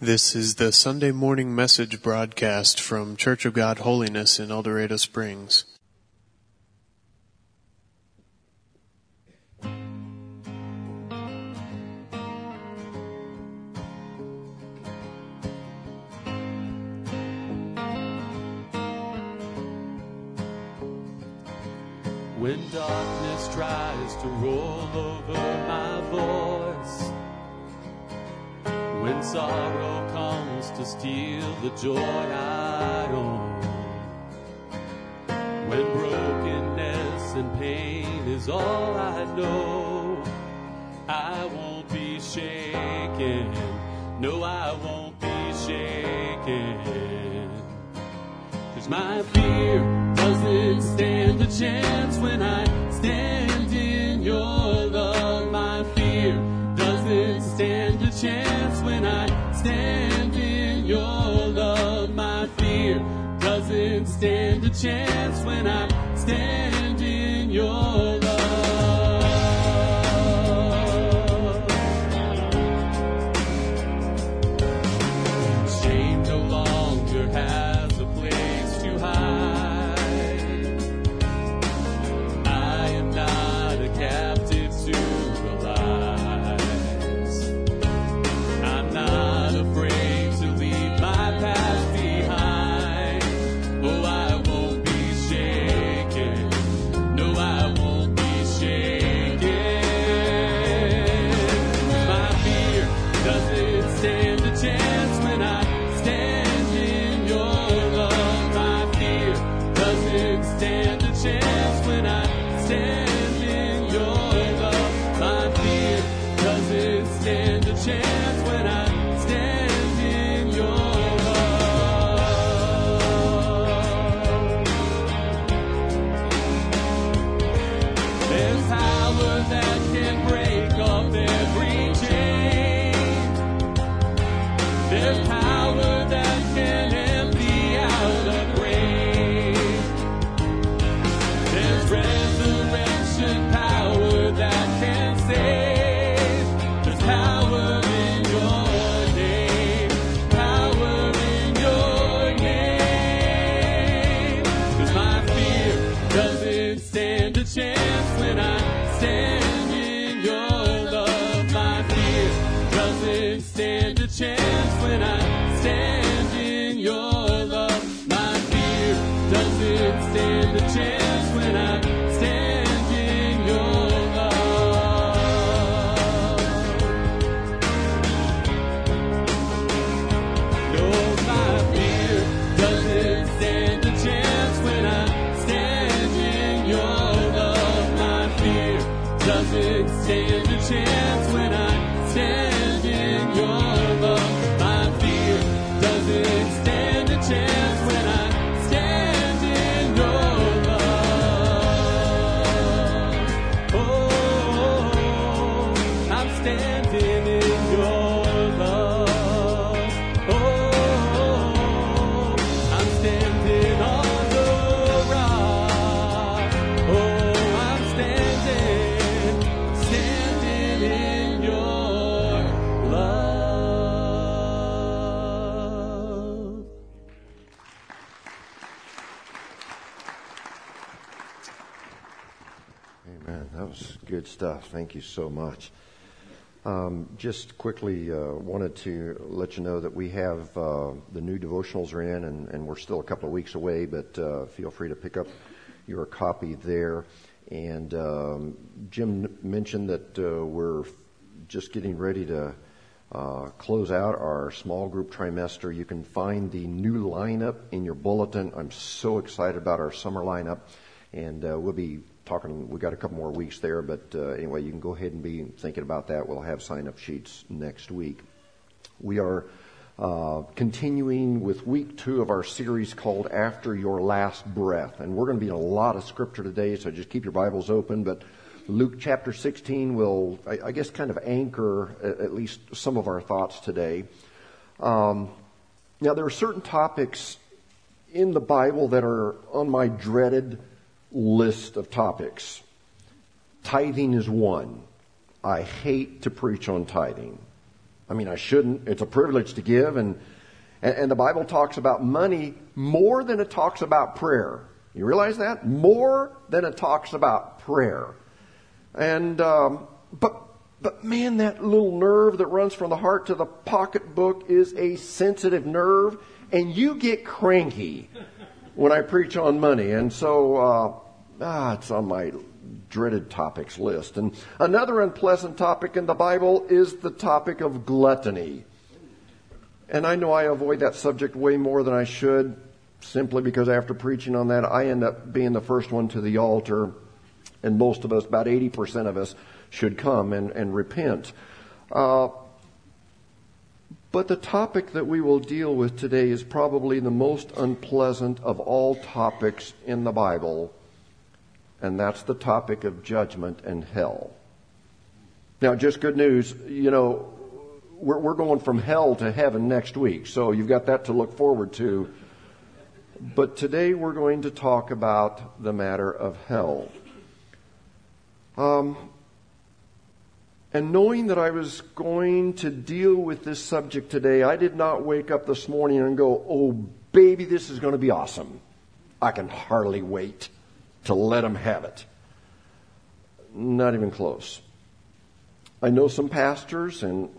This is the Sunday morning message broadcast from Church of God Holiness in El Dorado Springs. When darkness tries to roll over my voice, when sorrow comes to steal the joy I own, when brokenness and pain is all I know, I won't be shaken. No, I won't be shaken. Cause my fear doesn't stand a chance when I stand stand in your love. My fear doesn't stand a chance when I stand That was good stuff. Thank you so much. Um, just quickly uh, wanted to let you know that we have uh, the new devotionals are in, and, and we're still a couple of weeks away, but uh, feel free to pick up your copy there. And um, Jim mentioned that uh, we're just getting ready to uh, close out our small group trimester. You can find the new lineup in your bulletin. I'm so excited about our summer lineup, and uh, we'll be talking. We got a couple more weeks there, but uh, anyway, you can go ahead and be thinking about that. We'll have sign-up sheets next week. We are uh, continuing with week two of our series called After Your Last Breath. And we're going to be in a lot of scripture today, so just keep your Bibles open. But Luke chapter 16 will, I, I guess, kind of anchor at, at least some of our thoughts today. Um, now, there are certain topics in the Bible that are on my dreaded list of topics. Tithing is one. I hate to preach on tithing. I mean, I shouldn't. It's a privilege to give. And, and, the Bible talks about money more than it talks about prayer. You realize that? More than it talks about prayer. And, um, but, but man, that little nerve that runs from the heart to the pocketbook is a sensitive nerve, and you get cranky when I preach on money. And so, uh, ah, it's on my dreaded topics list. And another unpleasant topic in the Bible is the topic of gluttony. And I know I avoid that subject way more than I should, simply because after preaching on that, I end up being the first one to the altar, and most of us, about 80% of us, should come and, and repent. Uh, but the topic that we will deal with today is probably the most unpleasant of all topics in the Bible, and that's the topic of judgment and hell. Now, just good news, you know, we're, we're going from hell to heaven next week, so you've got that to look forward to. But today we're going to talk about the matter of hell. Um, and knowing that I was going to deal with this subject today, I did not wake up this morning and go, oh, baby, this is going to be awesome. I can hardly wait to let them have it. Not even close. I know some pastors, and,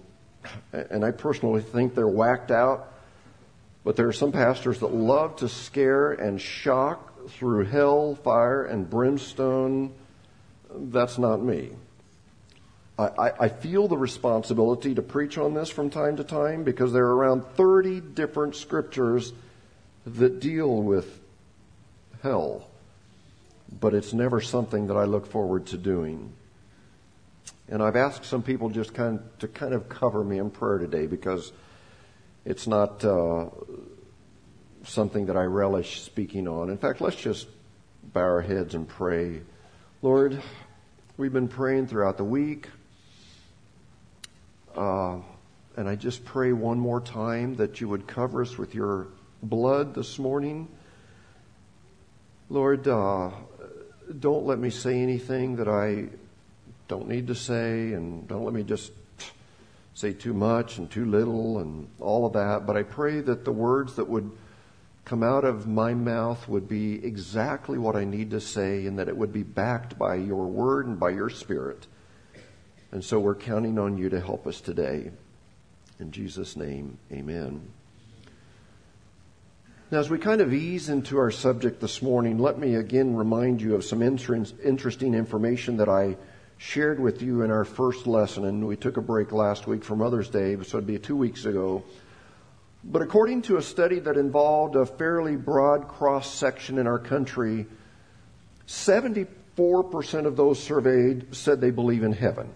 and I personally think they're whacked out, but there are some pastors that love to scare and shock through hell, fire, and brimstone. That's not me. I, I, feel the responsibility to preach on this from time to time because there are around 30 different scriptures that deal with hell but it's never something that I look forward to doing. And I've asked some people just kind of, to kind of cover me in prayer today because it's not uh, something that I relish speaking on. In fact, let's just bow our heads and pray. Lord, we've been praying throughout the week. Uh, and I just pray one more time that you would cover us with your blood this morning. Lord, uh, don't let me say anything that I don't need to say, and don't let me just say too much and too little and all of that. But I pray that the words that would come out of my mouth would be exactly what I need to say, and that it would be backed by your word and by your spirit. And so we're counting on you to help us today. In Jesus' name, amen. Now, as we kind of ease into our subject this morning, let me again remind you of some interesting information that I shared with you in our first lesson. And we took a break last week for Mother's Day, so it'd be two weeks ago. But according to a study that involved a fairly broad cross section in our country, 74% of those surveyed said they believe in heaven,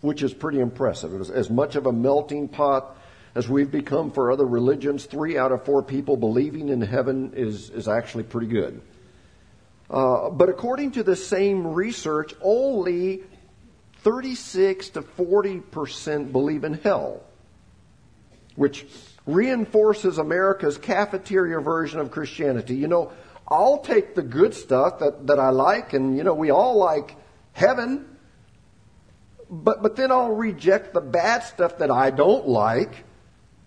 which is pretty impressive. It was as much of a melting pot as we've become for other religions, three out of four people believing in heaven is, is actually pretty good. Uh, but according to the same research, only 36 to 40 percent believe in hell, which reinforces America's cafeteria version of Christianity. You know, I'll take the good stuff that, that I like, and, you know, we all like heaven, but, but then I'll reject the bad stuff that I don't like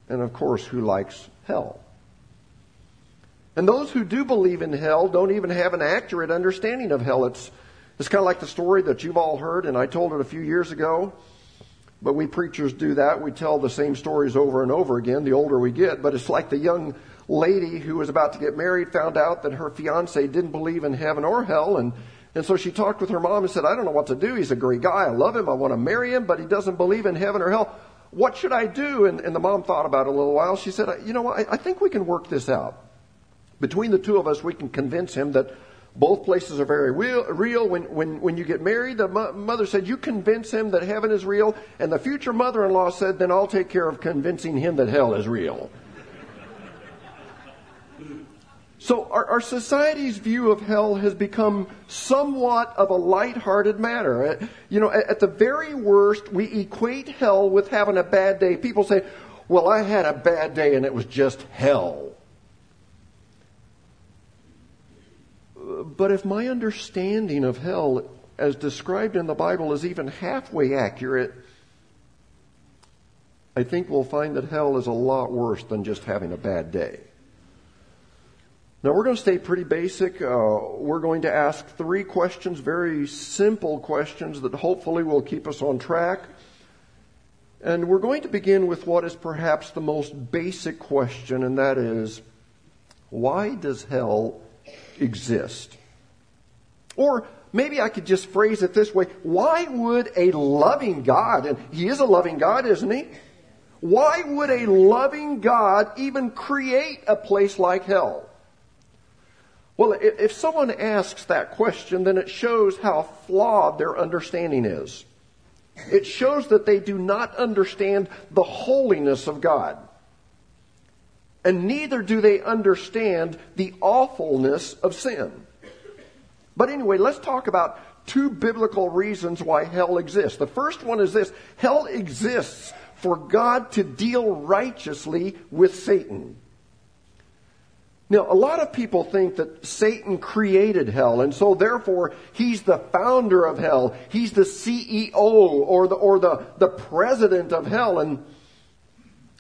and of course, who likes hell? And those who do believe in hell don't even have an accurate understanding of hell. It's, it's kind of like the story that you've all heard, and I told it a few years ago. But we preachers do that. We tell the same stories over and over again the older we get. But it's like the young lady who was about to get married found out that her fiance didn't believe in heaven or hell. And, and so she talked with her mom and said, I don't know what to do. He's a great guy. I love him. I want to marry him, but he doesn't believe in heaven or hell what should I do? And, and, the mom thought about it a little while. She said, you know? I, I think we can work this out. Between the two of us, we can convince him that both places are very real. real. When, when, when you get married, the mo- mother said, you convince him that heaven is real. And the future mother-in-law said, then I'll take care of convincing him that hell is real. So our, our, society's view of hell has become somewhat of a light-hearted matter. Uh, you know, at, at, the very worst, we equate hell with having a bad day. People say, well, I had a bad day and it was just hell. But if my understanding of hell as described in the Bible is even halfway accurate, I think we'll find that hell is a lot worse than just having a bad day. Now, we're going to stay pretty basic. Uh, we're going to ask three questions, very simple questions that hopefully will keep us on track. And we're going to begin with what is perhaps the most basic question, and that is why does hell exist? Or maybe I could just phrase it this way why would a loving God, and He is a loving God, isn't He? Why would a loving God even create a place like hell? Well, if someone asks that question, then it shows how flawed their understanding is. It shows that they do not understand the holiness of God. And neither do they understand the awfulness of sin. But anyway, let's talk about two biblical reasons why hell exists. The first one is this hell exists for God to deal righteously with Satan. Now, a lot of people think that Satan created hell, and so therefore he's the founder of hell. He's the CEO or the, or the, the president of hell. And,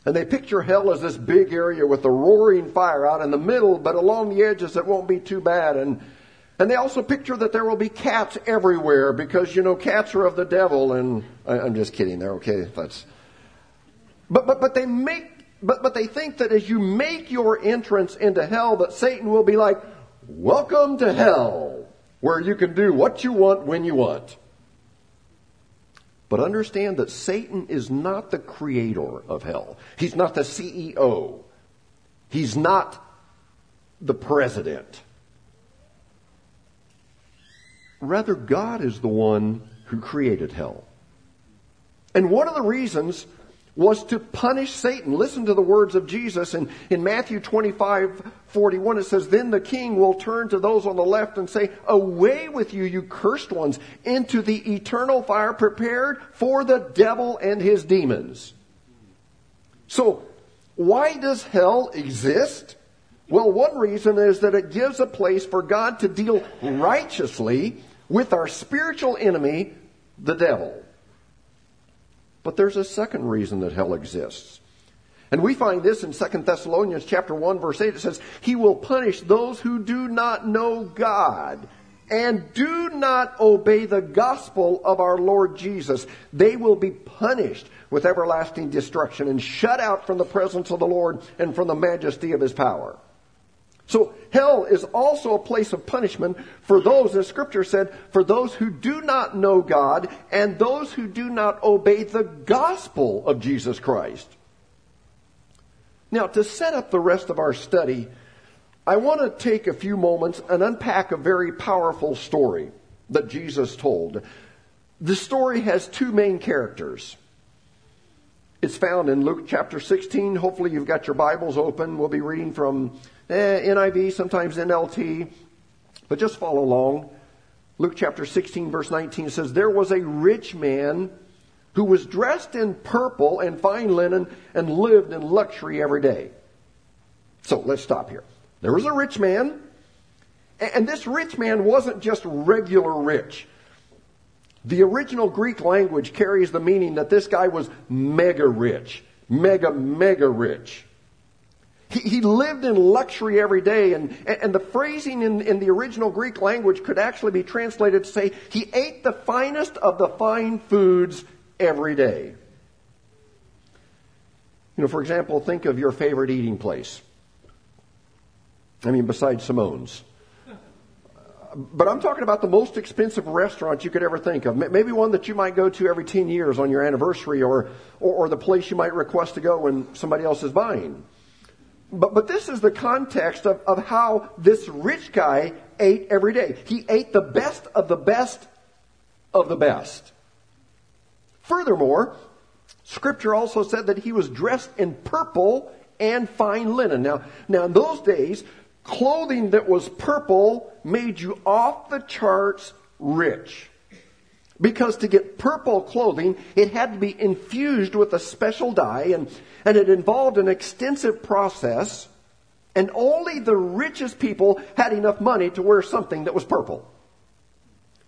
and they picture hell as this big area with a roaring fire out in the middle, but along the edges it won't be too bad. And, and they also picture that there will be cats everywhere because, you know, cats are of the devil. And I, I'm just kidding there, okay? That's, but, but, but they make but, but they think that as you make your entrance into hell, that Satan will be like, welcome to hell, where you can do what you want when you want. But understand that Satan is not the creator of hell. He's not the CEO. He's not the president. Rather, God is the one who created hell. And one of the reasons was to punish Satan. Listen to the words of Jesus in, in Matthew 25, 41. It says, Then the king will turn to those on the left and say, Away with you, you cursed ones, into the eternal fire prepared for the devil and his demons. So, why does hell exist? Well, one reason is that it gives a place for God to deal righteously with our spiritual enemy, the devil. But there's a second reason that hell exists. And we find this in 2 Thessalonians chapter 1 verse 8. It says, He will punish those who do not know God and do not obey the gospel of our Lord Jesus. They will be punished with everlasting destruction and shut out from the presence of the Lord and from the majesty of His power. So hell is also a place of punishment for those, as scripture said, for those who do not know God and those who do not obey the gospel of Jesus Christ. Now, to set up the rest of our study, I want to take a few moments and unpack a very powerful story that Jesus told. The story has two main characters. It's found in Luke chapter 16. Hopefully, you've got your Bibles open. We'll be reading from Eh, NIV, sometimes NLT, but just follow along. Luke chapter 16, verse 19 says, There was a rich man who was dressed in purple and fine linen and lived in luxury every day. So let's stop here. There was a rich man, and this rich man wasn't just regular rich. The original Greek language carries the meaning that this guy was mega rich. Mega, mega rich. He, he lived in luxury every day, and, and the phrasing in, in the original Greek language could actually be translated to say he ate the finest of the fine foods every day. You know, for example, think of your favorite eating place. I mean, besides Simone's but I'm talking about the most expensive restaurant you could ever think of. Maybe one that you might go to every 10 years on your anniversary or, or, or, the place you might request to go when somebody else is buying. But, but this is the context of, of how this rich guy ate every day. He ate the best of the best of the best. Furthermore, scripture also said that he was dressed in purple and fine linen. Now, now in those days, clothing that was purple made you off the charts rich. Because to get purple clothing, it had to be infused with a special dye and, and it involved an extensive process and only the richest people had enough money to wear something that was purple.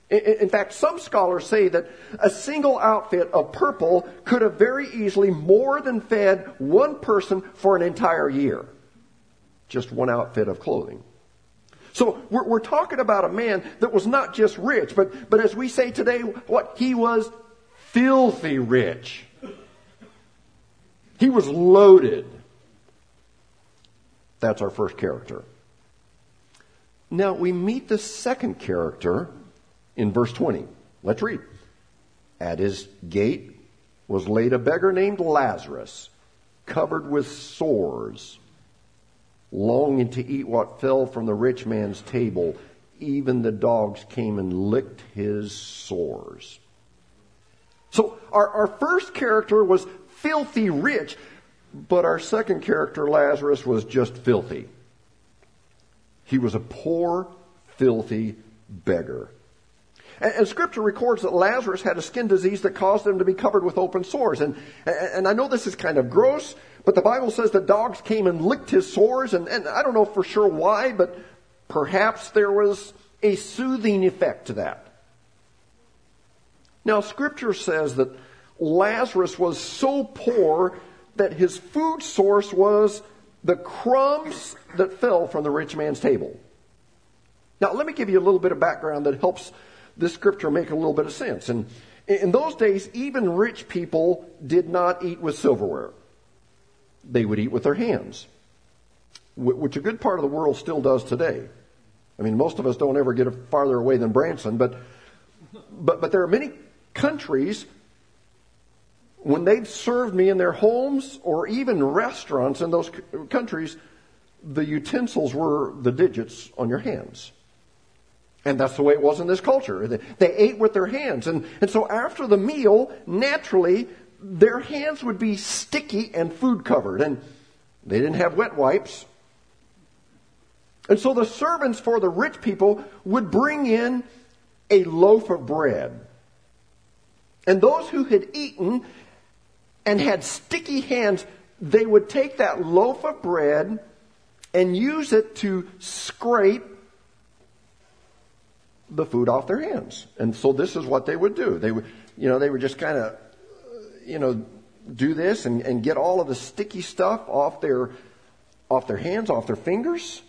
In fact, some scholars say that a single outfit of purple could have very easily more than fed one person for an entire year. Just one outfit of clothing. So we're, we're, talking about a man that was not just rich, but, but as we say today, what? He was filthy rich. He was loaded. That's our first character. Now we meet the second character in verse 20. Let's read. At his gate was laid a beggar named Lazarus, covered with sores, longing to eat what fell from the rich man's table. Even the dogs came and licked his sores. So our, our first character was filthy rich, but our second character, Lazarus, was just filthy. He was a poor, filthy beggar. And, and, Scripture records that Lazarus had a skin disease that caused him to be covered with open sores. And, and I know this is kind of gross, but the Bible says that dogs came and licked his sores, and, and I don't know for sure why, but perhaps there was a soothing effect to that. Now, Scripture says that Lazarus was so poor that his food source was the crumbs that fell from the rich man's table. Now, let me give you a little bit of background that helps this scripture make a little bit of sense. And in those days, even rich people did not eat with silverware. They would eat with their hands, which a good part of the world still does today. I mean, most of us don't ever get farther away than Branson, but, but, but there are many countries when they've served me in their homes or even restaurants in those countries, the utensils were the digits on your hands. And that's the way it was in this culture. They ate with their hands. And, and so after the meal, naturally, their hands would be sticky and food covered. And they didn't have wet wipes. And so the servants for the rich people would bring in a loaf of bread. And those who had eaten and had sticky hands, they would take that loaf of bread and use it to scrape the food off their hands. And so this is what they would do. They would, you know, they would just kind of, you know, do this and, and get all of the sticky stuff off their, off their hands, off their fingers.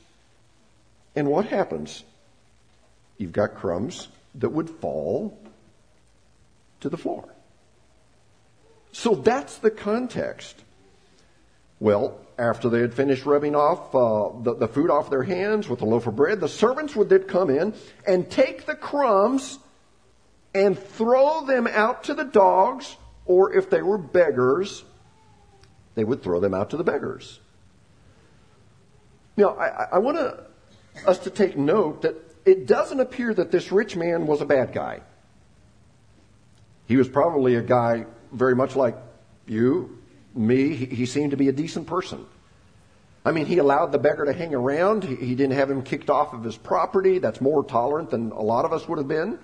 And what happens? You've got crumbs that would fall to the floor. So that's the context. Well, after they had finished rubbing off uh, the, the food off their hands with a loaf of bread, the servants would then come in and take the crumbs and throw them out to the dogs, or if they were beggars, they would throw them out to the beggars. Now, I, I want us to take note that it doesn't appear that this rich man was a bad guy. He was probably a guy very much like you me, he seemed to be a decent person. I mean, he allowed the beggar to hang around. He didn't have him kicked off of his property. That's more tolerant than a lot of us would have been.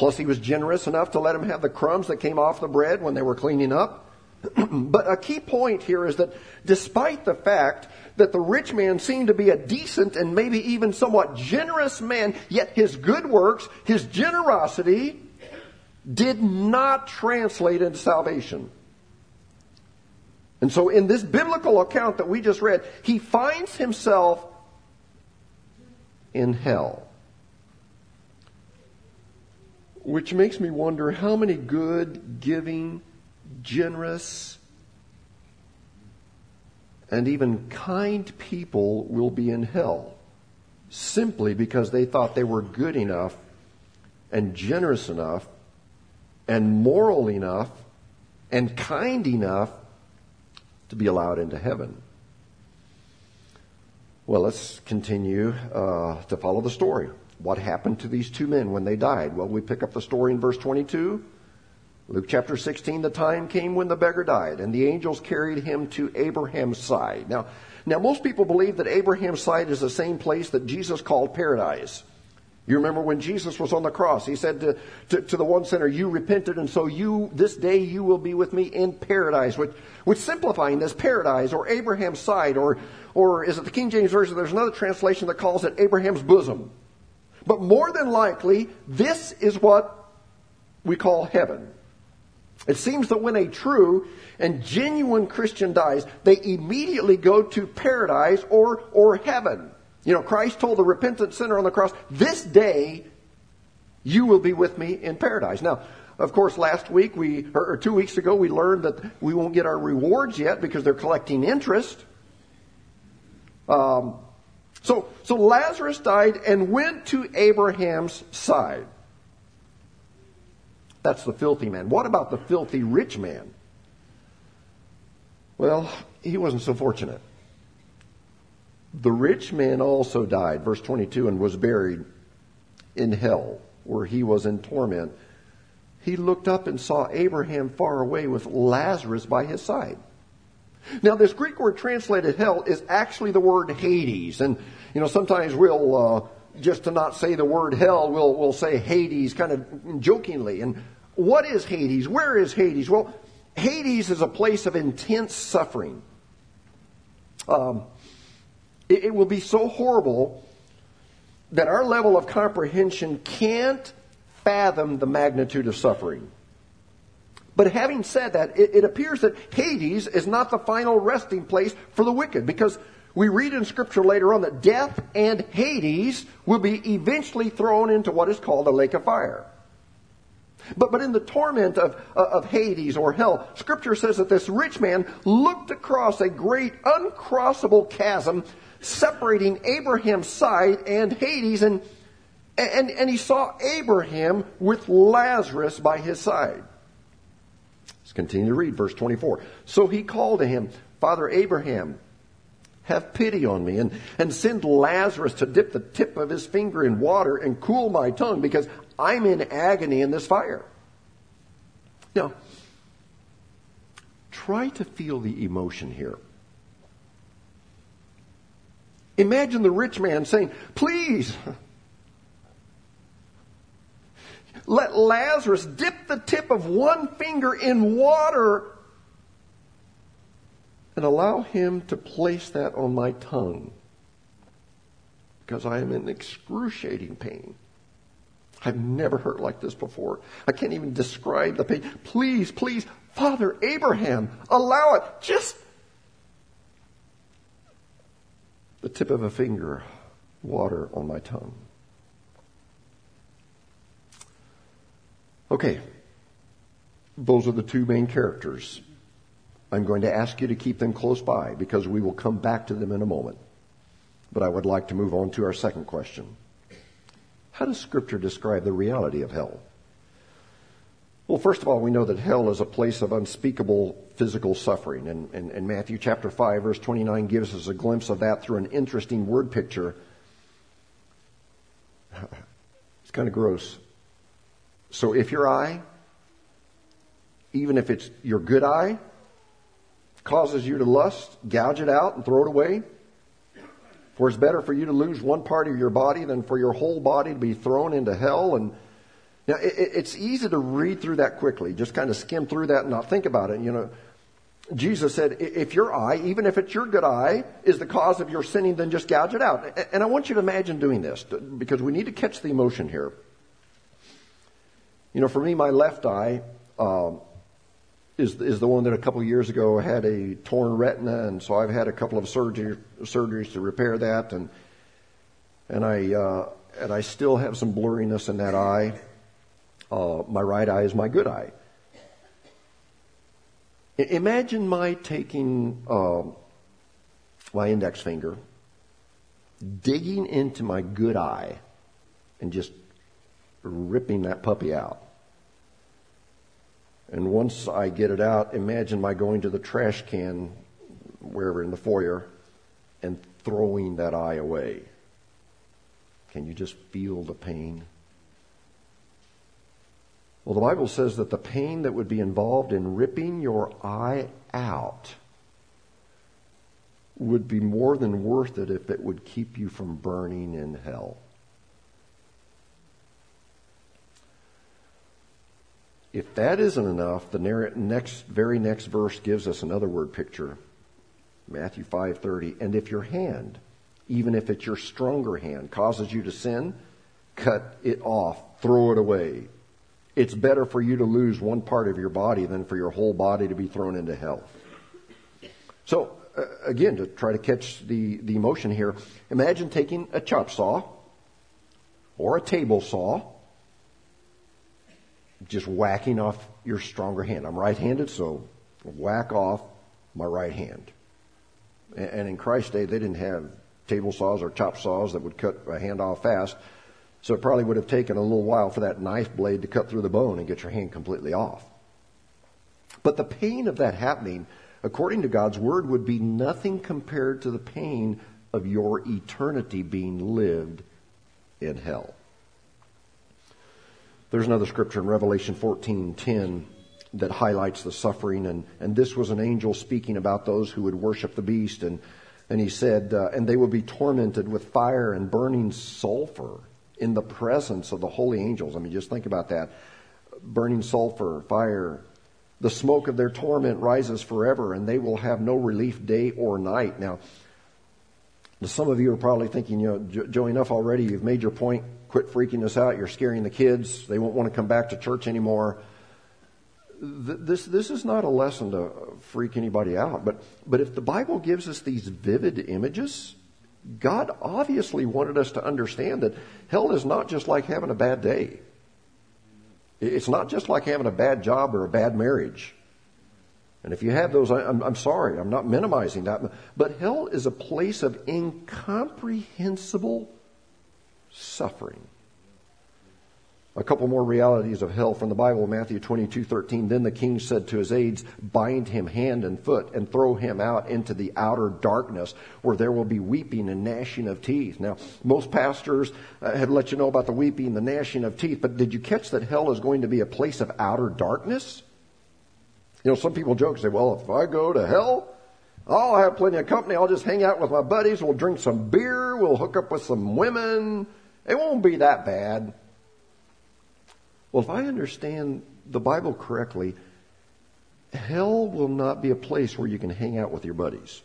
Plus, he was generous enough to let him have the crumbs that came off the bread when they were cleaning up. but a key point here is that despite the fact that the rich man seemed to be a decent and maybe even somewhat generous man, yet his good works, his generosity, did not translate into salvation. And so in this biblical account that we just read, he finds himself in hell. Which makes me wonder how many good, giving, generous, and even kind people will be in hell simply because they thought they were good enough and generous enough and moral enough and kind enough to be allowed into heaven. Well, let's continue uh, to follow the story. What happened to these two men when they died? Well, we pick up the story in verse 22. Luke chapter 16, the time came when the beggar died, and the angels carried him to Abraham's side. Now, now most people believe that Abraham's side is the same place that Jesus called paradise. You remember when Jesus was on the cross, he said to, to, to, the one sinner, You repented, and so you, this day, you will be with me in paradise, which, which simplifying this paradise or Abraham's side, or, or is it the King James Version? There's another translation that calls it Abraham's bosom. But more than likely, this is what we call heaven. It seems that when a true and genuine Christian dies, they immediately go to paradise or, or heaven. You know, Christ told the repentant sinner on the cross, this day you will be with me in paradise. Now, of course, last week we, or two weeks ago, we learned that we won't get our rewards yet because they're collecting interest. Um, so, so Lazarus died and went to Abraham's side. That's the filthy man. What about the filthy rich man? Well, he wasn't so fortunate. The rich man also died, verse 22, and was buried in hell, where he was in torment. He looked up and saw Abraham far away with Lazarus by his side. Now, this Greek word translated hell is actually the word Hades. And, you know, sometimes we'll, uh, just to not say the word hell, we'll, we'll say Hades kind of jokingly. And what is Hades? Where is Hades? Well, Hades is a place of intense suffering. Um, it, it will be so horrible that our level of comprehension can't fathom the magnitude of suffering. But having said that, it, it, appears that Hades is not the final resting place for the wicked because we read in Scripture later on that death and Hades will be eventually thrown into what is called a lake of fire. But, but in the torment of, uh, of Hades or hell, Scripture says that this rich man looked across a great uncrossable chasm separating Abraham's side and Hades, and, and, and he saw Abraham with Lazarus by his side. Let's continue to read verse 24. So he called to him, Father Abraham, have pity on me and, and send Lazarus to dip the tip of his finger in water and cool my tongue because I'm in agony in this fire. Now, try to feel the emotion here. Imagine the rich man saying, Please, let Lazarus dip the tip of one finger in water and allow him to place that on my tongue because I am in excruciating pain. I've never hurt like this before. I can't even describe the pain. Please, please, Father Abraham, allow it. Just the tip of a finger, water on my tongue. Okay. Those are the two main characters. I'm going to ask you to keep them close by because we will come back to them in a moment. But I would like to move on to our second question. How does Scripture describe the reality of hell? Well, first of all, we know that hell is a place of unspeakable physical suffering. And, and, and, Matthew chapter 5, verse 29 gives us a glimpse of that through an interesting word picture. It's kind of gross. So if your eye, even if it's your good eye, causes you to lust, gouge it out and throw it away. For it's better for you to lose one part of your body than for your whole body to be thrown into hell. And now it, it's easy to read through that quickly, just kind of skim through that and not think about it. You know, Jesus said, if your eye, even if it's your good eye, is the cause of your sinning, then just gouge it out. And I want you to imagine doing this because we need to catch the emotion here. You know, for me, my left eye, um, is, is the one that a couple of years ago had a torn retina, and so I've had a couple of surgery, surgeries to repair that, and and I uh, and I still have some blurriness in that eye. Uh, my right eye is my good eye. Imagine my taking uh, my index finger, digging into my good eye, and just ripping that puppy out. And once I get it out, imagine my going to the trash can, wherever in the foyer, and throwing that eye away. Can you just feel the pain? Well, the Bible says that the pain that would be involved in ripping your eye out would be more than worth it if it would keep you from burning in hell. If that isn't enough, the next, very next verse gives us another word picture. Matthew 5:30. And if your hand, even if it's your stronger hand, causes you to sin, cut it off, throw it away. It's better for you to lose one part of your body than for your whole body to be thrown into hell. So, uh, again, to try to catch the, the emotion here, imagine taking a chop saw or a table saw, just whacking off your stronger hand. I'm right handed, so whack off my right hand. And in Christ's day, they didn't have table saws or chop saws that would cut a hand off fast. So it probably would have taken a little while for that knife blade to cut through the bone and get your hand completely off. But the pain of that happening, according to God's word, would be nothing compared to the pain of your eternity being lived in hell. There's another scripture in Revelation 14:10 that highlights the suffering, and, and this was an angel speaking about those who would worship the beast, and and he said, uh, and they will be tormented with fire and burning sulfur in the presence of the holy angels. I mean, just think about that. Burning sulfur, fire. The smoke of their torment rises forever, and they will have no relief day or night. Now, some of you are probably thinking, you know, Joe, enough already. You've made your point. Quit freaking us out. You're scaring the kids. They won't want to come back to church anymore this, this is not a lesson to freak anybody out, but, but if the Bible gives us these vivid images, God obviously wanted us to understand that hell is not just like having a bad day. It's not just like having a bad job or a bad marriage. And if you have those, I'm, I'm sorry, I'm not minimizing that. But hell is a place of incomprehensible suffering. A couple more realities of hell from the Bible, Matthew 22, 13. Then the king said to his aides, bind him hand and foot and throw him out into the outer darkness where there will be weeping and gnashing of teeth. Now, most pastors uh, have let you know about the weeping, the gnashing of teeth, but did you catch that hell is going to be a place of outer darkness? You know, some people joke and say, well, if I go to hell, I'll have plenty of company. I'll just hang out with my buddies. We'll drink some beer. We'll hook up with some women. It won't be that bad. Well, if I understand the Bible correctly, hell will not be a place where you can hang out with your buddies.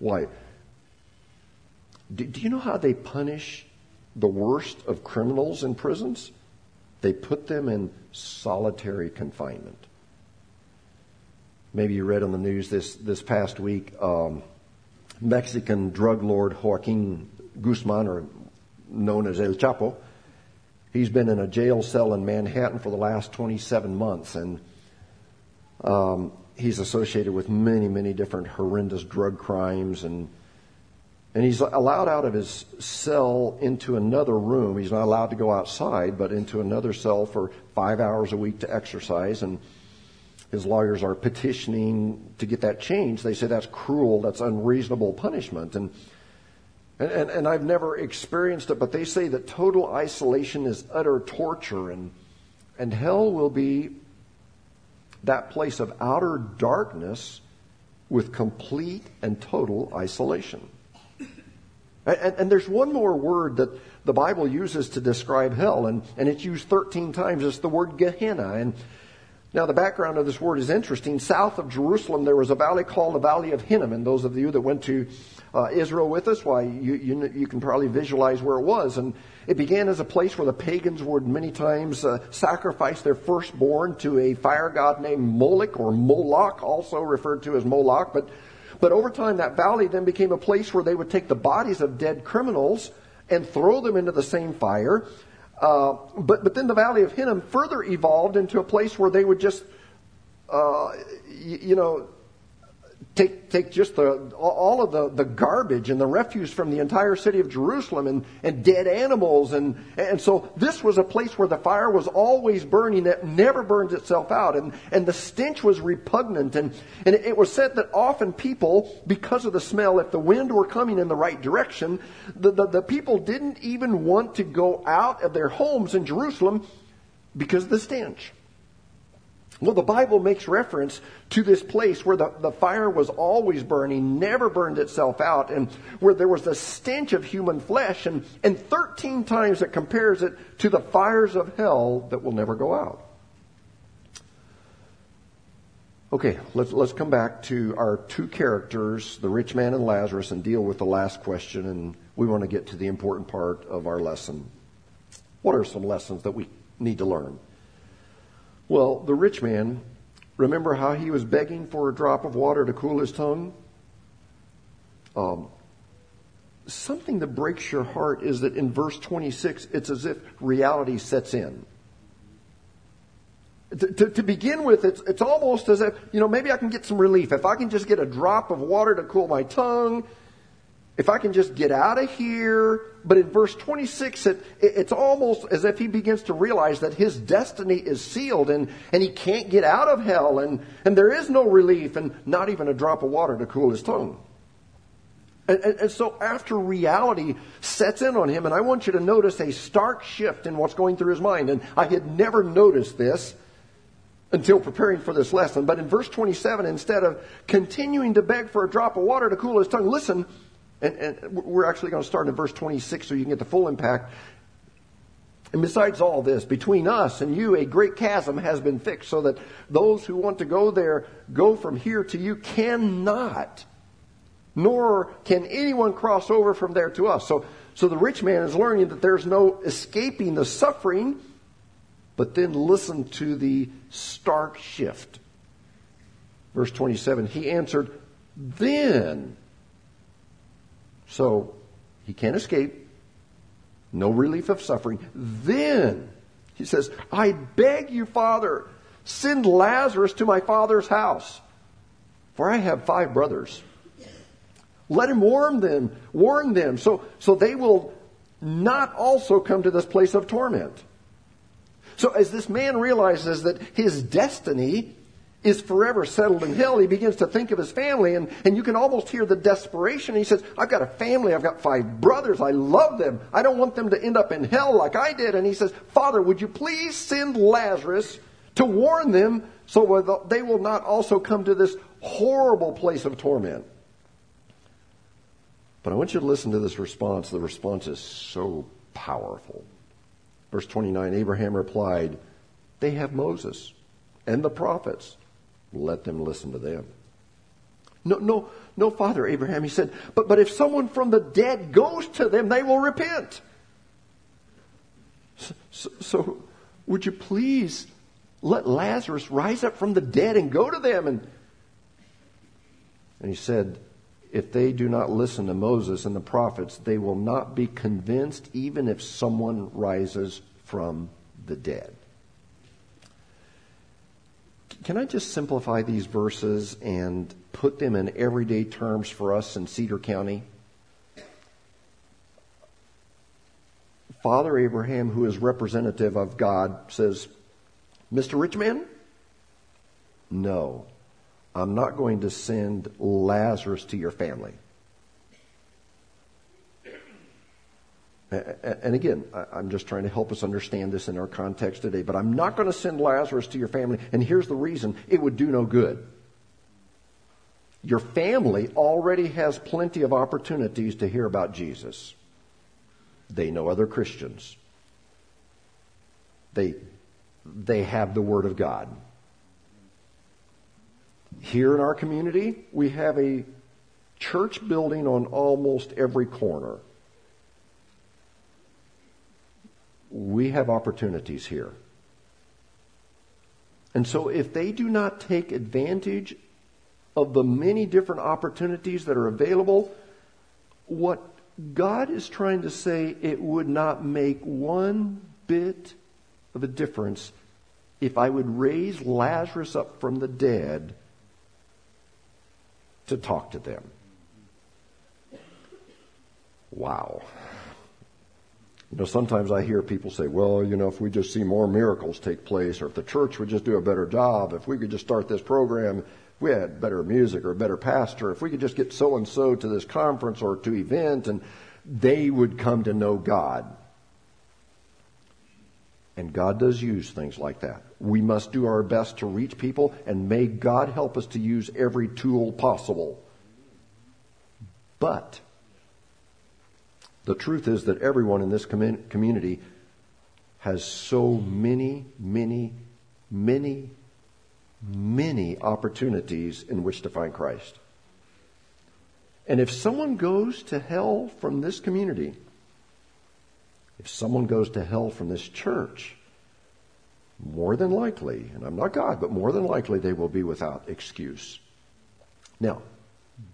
Why? Do, do, you know how they punish the worst of criminals in prisons? They put them in solitary confinement. Maybe you read on the news this, this past week um, Mexican drug lord Joaquin Guzman, or known as El Chapo, He's been in a jail cell in Manhattan for the last 27 months, and um, he's associated with many, many different horrendous drug crimes, and and he's allowed out of his cell into another room. He's not allowed to go outside, but into another cell for five hours a week to exercise. And his lawyers are petitioning to get that changed. They say that's cruel, that's unreasonable punishment. And and, and, and, I've never experienced it, but they say that total isolation is utter torture, and, and hell will be that place of outer darkness with complete and total isolation. And, and, there's one more word that the Bible uses to describe hell, and, and it's used 13 times. It's the word Gehenna. And now, the background of this word is interesting. South of Jerusalem, there was a valley called the Valley of Hinnom. And those of you that went to uh, Israel with us, why, you, you, you, can probably visualize where it was. And it began as a place where the pagans would many times uh, sacrifice their firstborn to a fire god named Moloch, or Moloch, also referred to as Moloch. But, but over time, that valley then became a place where they would take the bodies of dead criminals and throw them into the same fire. Uh, but, but then the Valley of Hinnom further evolved into a place where they would just, uh, you, you know, take, take just the, all of the, the garbage and the refuse from the entire city of Jerusalem and, and dead animals. And, and so this was a place where the fire was always burning. that never burns itself out. And, and the stench was repugnant. And, and it was said that often people, because of the smell, if the wind were coming in the right direction, the, the, the people didn't even want to go out of their homes in Jerusalem because of the stench. Well, the Bible makes reference to this place where the, the fire was always burning, never burned itself out, and where there was the stench of human flesh, and, and 13 times it compares it to the fires of hell that will never go out. Okay, let's, let's come back to our two characters, the rich man and Lazarus, and deal with the last question, and we want to get to the important part of our lesson. What are some lessons that we need to learn? Well, the rich man, remember how he was begging for a drop of water to cool his tongue? Um, something that breaks your heart is that in verse 26, it's as if reality sets in. To, to, to, begin with, it's, it's almost as if, you know, maybe I can get some relief. If I can just get a drop of water to cool my tongue, if I can just get out of here. But in verse 26, it, it, it's almost as if he begins to realize that his destiny is sealed and, and he can't get out of hell and, and there is no relief and not even a drop of water to cool his tongue. And, and, and, so after reality sets in on him, and I want you to notice a stark shift in what's going through his mind. And I had never noticed this until preparing for this lesson. But in verse 27, instead of continuing to beg for a drop of water to cool his tongue, listen, and, and we're actually going to start in verse 26 so you can get the full impact. And besides all this, between us and you, a great chasm has been fixed so that those who want to go there go from here to you cannot, nor can anyone cross over from there to us. So, so the rich man is learning that there's no escaping the suffering but then listen to the stark shift. Verse 27 He answered, Then. So he can't escape. No relief of suffering. Then he says, I beg you, Father, send Lazarus to my father's house, for I have five brothers. Let him warn them, warn them, so, so they will not also come to this place of torment. So as this man realizes that his destiny is forever settled in hell, he begins to think of his family, and, and you can almost hear the desperation. He says, I've got a family, I've got five brothers, I love them. I don't want them to end up in hell like I did. And he says, Father, would you please send Lazarus to warn them so that they will not also come to this horrible place of torment? But I want you to listen to this response. The response is so powerful. Verse 29 Abraham replied, They have Moses and the prophets. Let them listen to them. No, no, no, Father Abraham, he said, but, but if someone from the dead goes to them, they will repent. So, so, would you please let Lazarus rise up from the dead and go to them? And, and he said, if they do not listen to Moses and the prophets, they will not be convinced even if someone rises from the dead. Can I just simplify these verses and put them in everyday terms for us in Cedar County? Father Abraham, who is representative of God, says, Mr. Richman, no, I'm not going to send Lazarus to your family. And again, I'm just trying to help us understand this in our context today, but I'm not going to send Lazarus to your family. And here's the reason it would do no good. Your family already has plenty of opportunities to hear about Jesus. They know other Christians. They, they have the Word of God. Here in our community, we have a church building on almost every corner. We have opportunities here. And so if they do not take advantage of the many different opportunities that are available, what God is trying to say, it would not make one bit of a difference if I would raise Lazarus up from the dead to talk to them. Wow. You know, sometimes I hear people say, well, you know, if we just see more miracles take place, or if the church would just do a better job, if we could just start this program, we had better music or a better pastor, if we could just get so and so to this conference or to event, and they would come to know God. And God does use things like that. We must do our best to reach people, and may God help us to use every tool possible. But the truth is that everyone in this community has so many, many, many, many opportunities in which to find Christ. And if someone goes to hell from this community, If someone goes to hell from this church, more than likely, and I'm not God, but more than likely they will be without excuse. Now,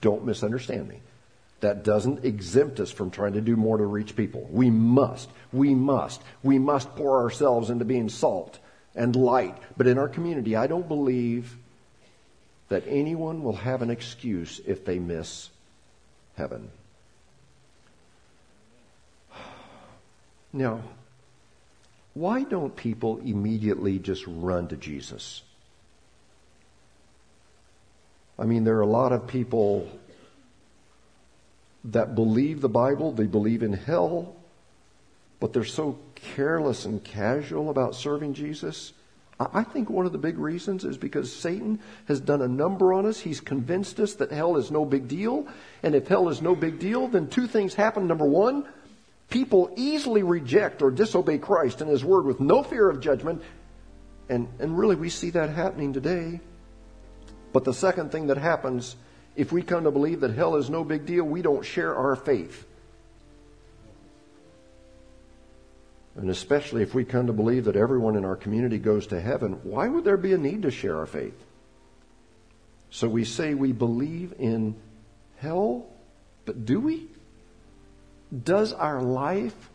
don't misunderstand me. That doesn't exempt us from trying to do more to reach people. We must, we must, we must pour ourselves into being salt and light. But in our community, I don't believe that anyone will have an excuse if they miss heaven. Now, why don't people immediately just run to Jesus? I mean, there are a lot of people that believe the Bible, they believe in hell, but they're so careless and casual about serving Jesus. I think one of the big reasons is because Satan has done a number on us. He's convinced us that hell is no big deal. And if hell is no big deal, then two things happen. Number one, people easily reject or disobey Christ and His Word with no fear of judgment. And, and really, we see that happening today. But the second thing that happens, if we come to believe that hell is no big deal, we don't share our faith. And especially if we come to believe that everyone in our community goes to heaven, why would there be a need to share our faith? So we say we believe in hell, but do we? Does our life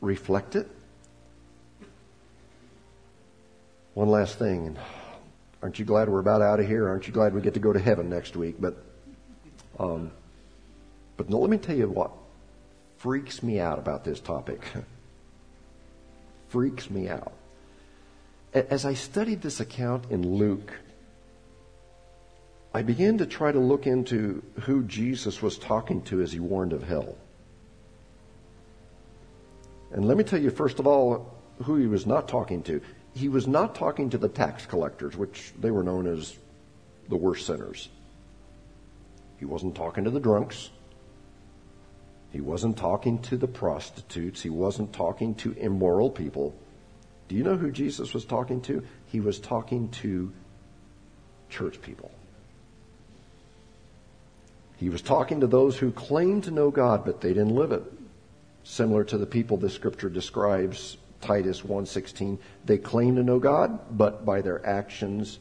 reflect it? One last thing. Aren't you glad we're about out of here? Aren't you glad we get to go to heaven next week? But, um, but no, let me tell you what freaks me out about this topic. freaks me out. As I studied this account in Luke, I began to try to look into who Jesus was talking to as he warned of hell. And let me tell you, first of all, who he was not talking to. He was not talking to the tax collectors, which they were known as the worst sinners. He wasn't talking to the drunks. He wasn't talking to the prostitutes. He wasn't talking to immoral people. Do you know who Jesus was talking to? He was talking to church people. He was talking to those who claimed to know God, but they didn't live it. Similar to the people the scripture describes, Titus 1:16, they claim to know God, but by their actions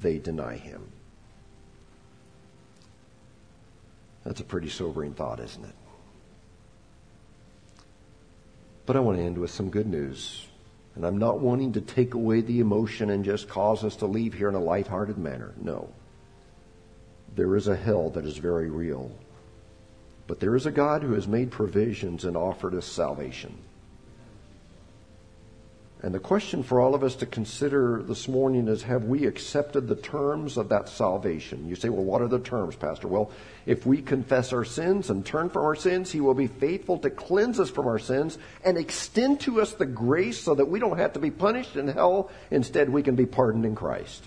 they deny him. That's a pretty sobering thought, isn't it? But I want to end with some good news. And I'm not wanting to take away the emotion and just cause us to leave here in a lighthearted manner. No. There is a hell that is very real. But there is a God who has made provisions and offered us salvation. And the question for all of us to consider this morning is have we accepted the terms of that salvation? You say, well, what are the terms, Pastor? Well, if we confess our sins and turn from our sins, He will be faithful to cleanse us from our sins and extend to us the grace so that we don't have to be punished in hell. Instead, we can be pardoned in Christ.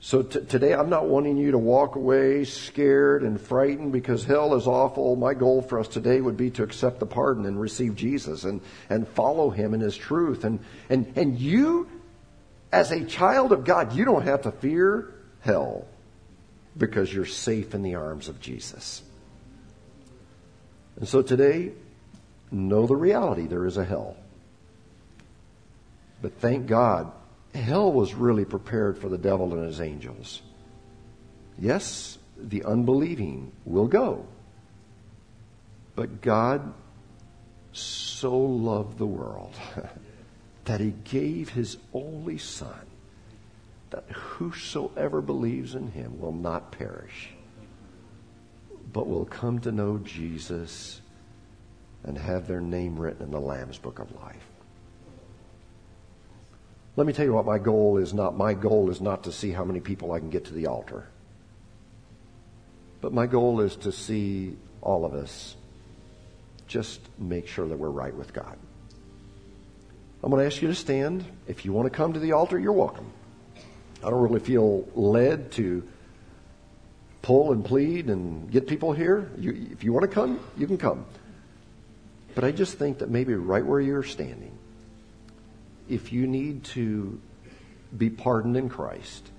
So t- today I'm not wanting you to walk away scared and frightened because hell is awful. My goal for us today would be to accept the pardon and receive Jesus and, and follow him in his truth. And, and, and you, as a child of God, you don't have to fear hell because you're safe in the arms of Jesus. And so today, know the reality there is a hell. But thank God hell was really prepared for the devil and his angels. Yes, the unbelieving will go. But God so loved the world that he gave his only Son, that whosoever believes in him will not perish, but will come to know Jesus and have their name written in the Lamb's Book of Life. Let me tell you what my goal is not. My goal is not to see how many people I can get to the altar. But my goal is to see all of us just make sure that we're right with God. I'm going to ask you to stand. If you want to come to the altar, you're welcome. I don't really feel led to pull and plead and get people here. You, if you want to come, you can come. But I just think that maybe right where you're standing, if you need to be pardoned in Christ,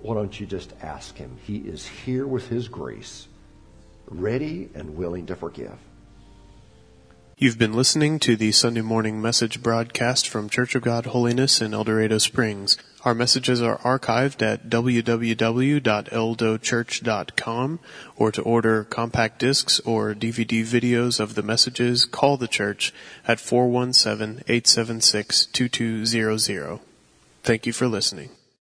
why don't you just ask Him? He is here with His grace ready and willing to forgive. You've been listening to the Sunday morning message broadcast from Church of God Holiness in El Dorado Springs. Our messages are archived at www.eldochurch.com or to order compact discs or DVD videos of the messages, call the church at 417-876-2200. Thank you for listening.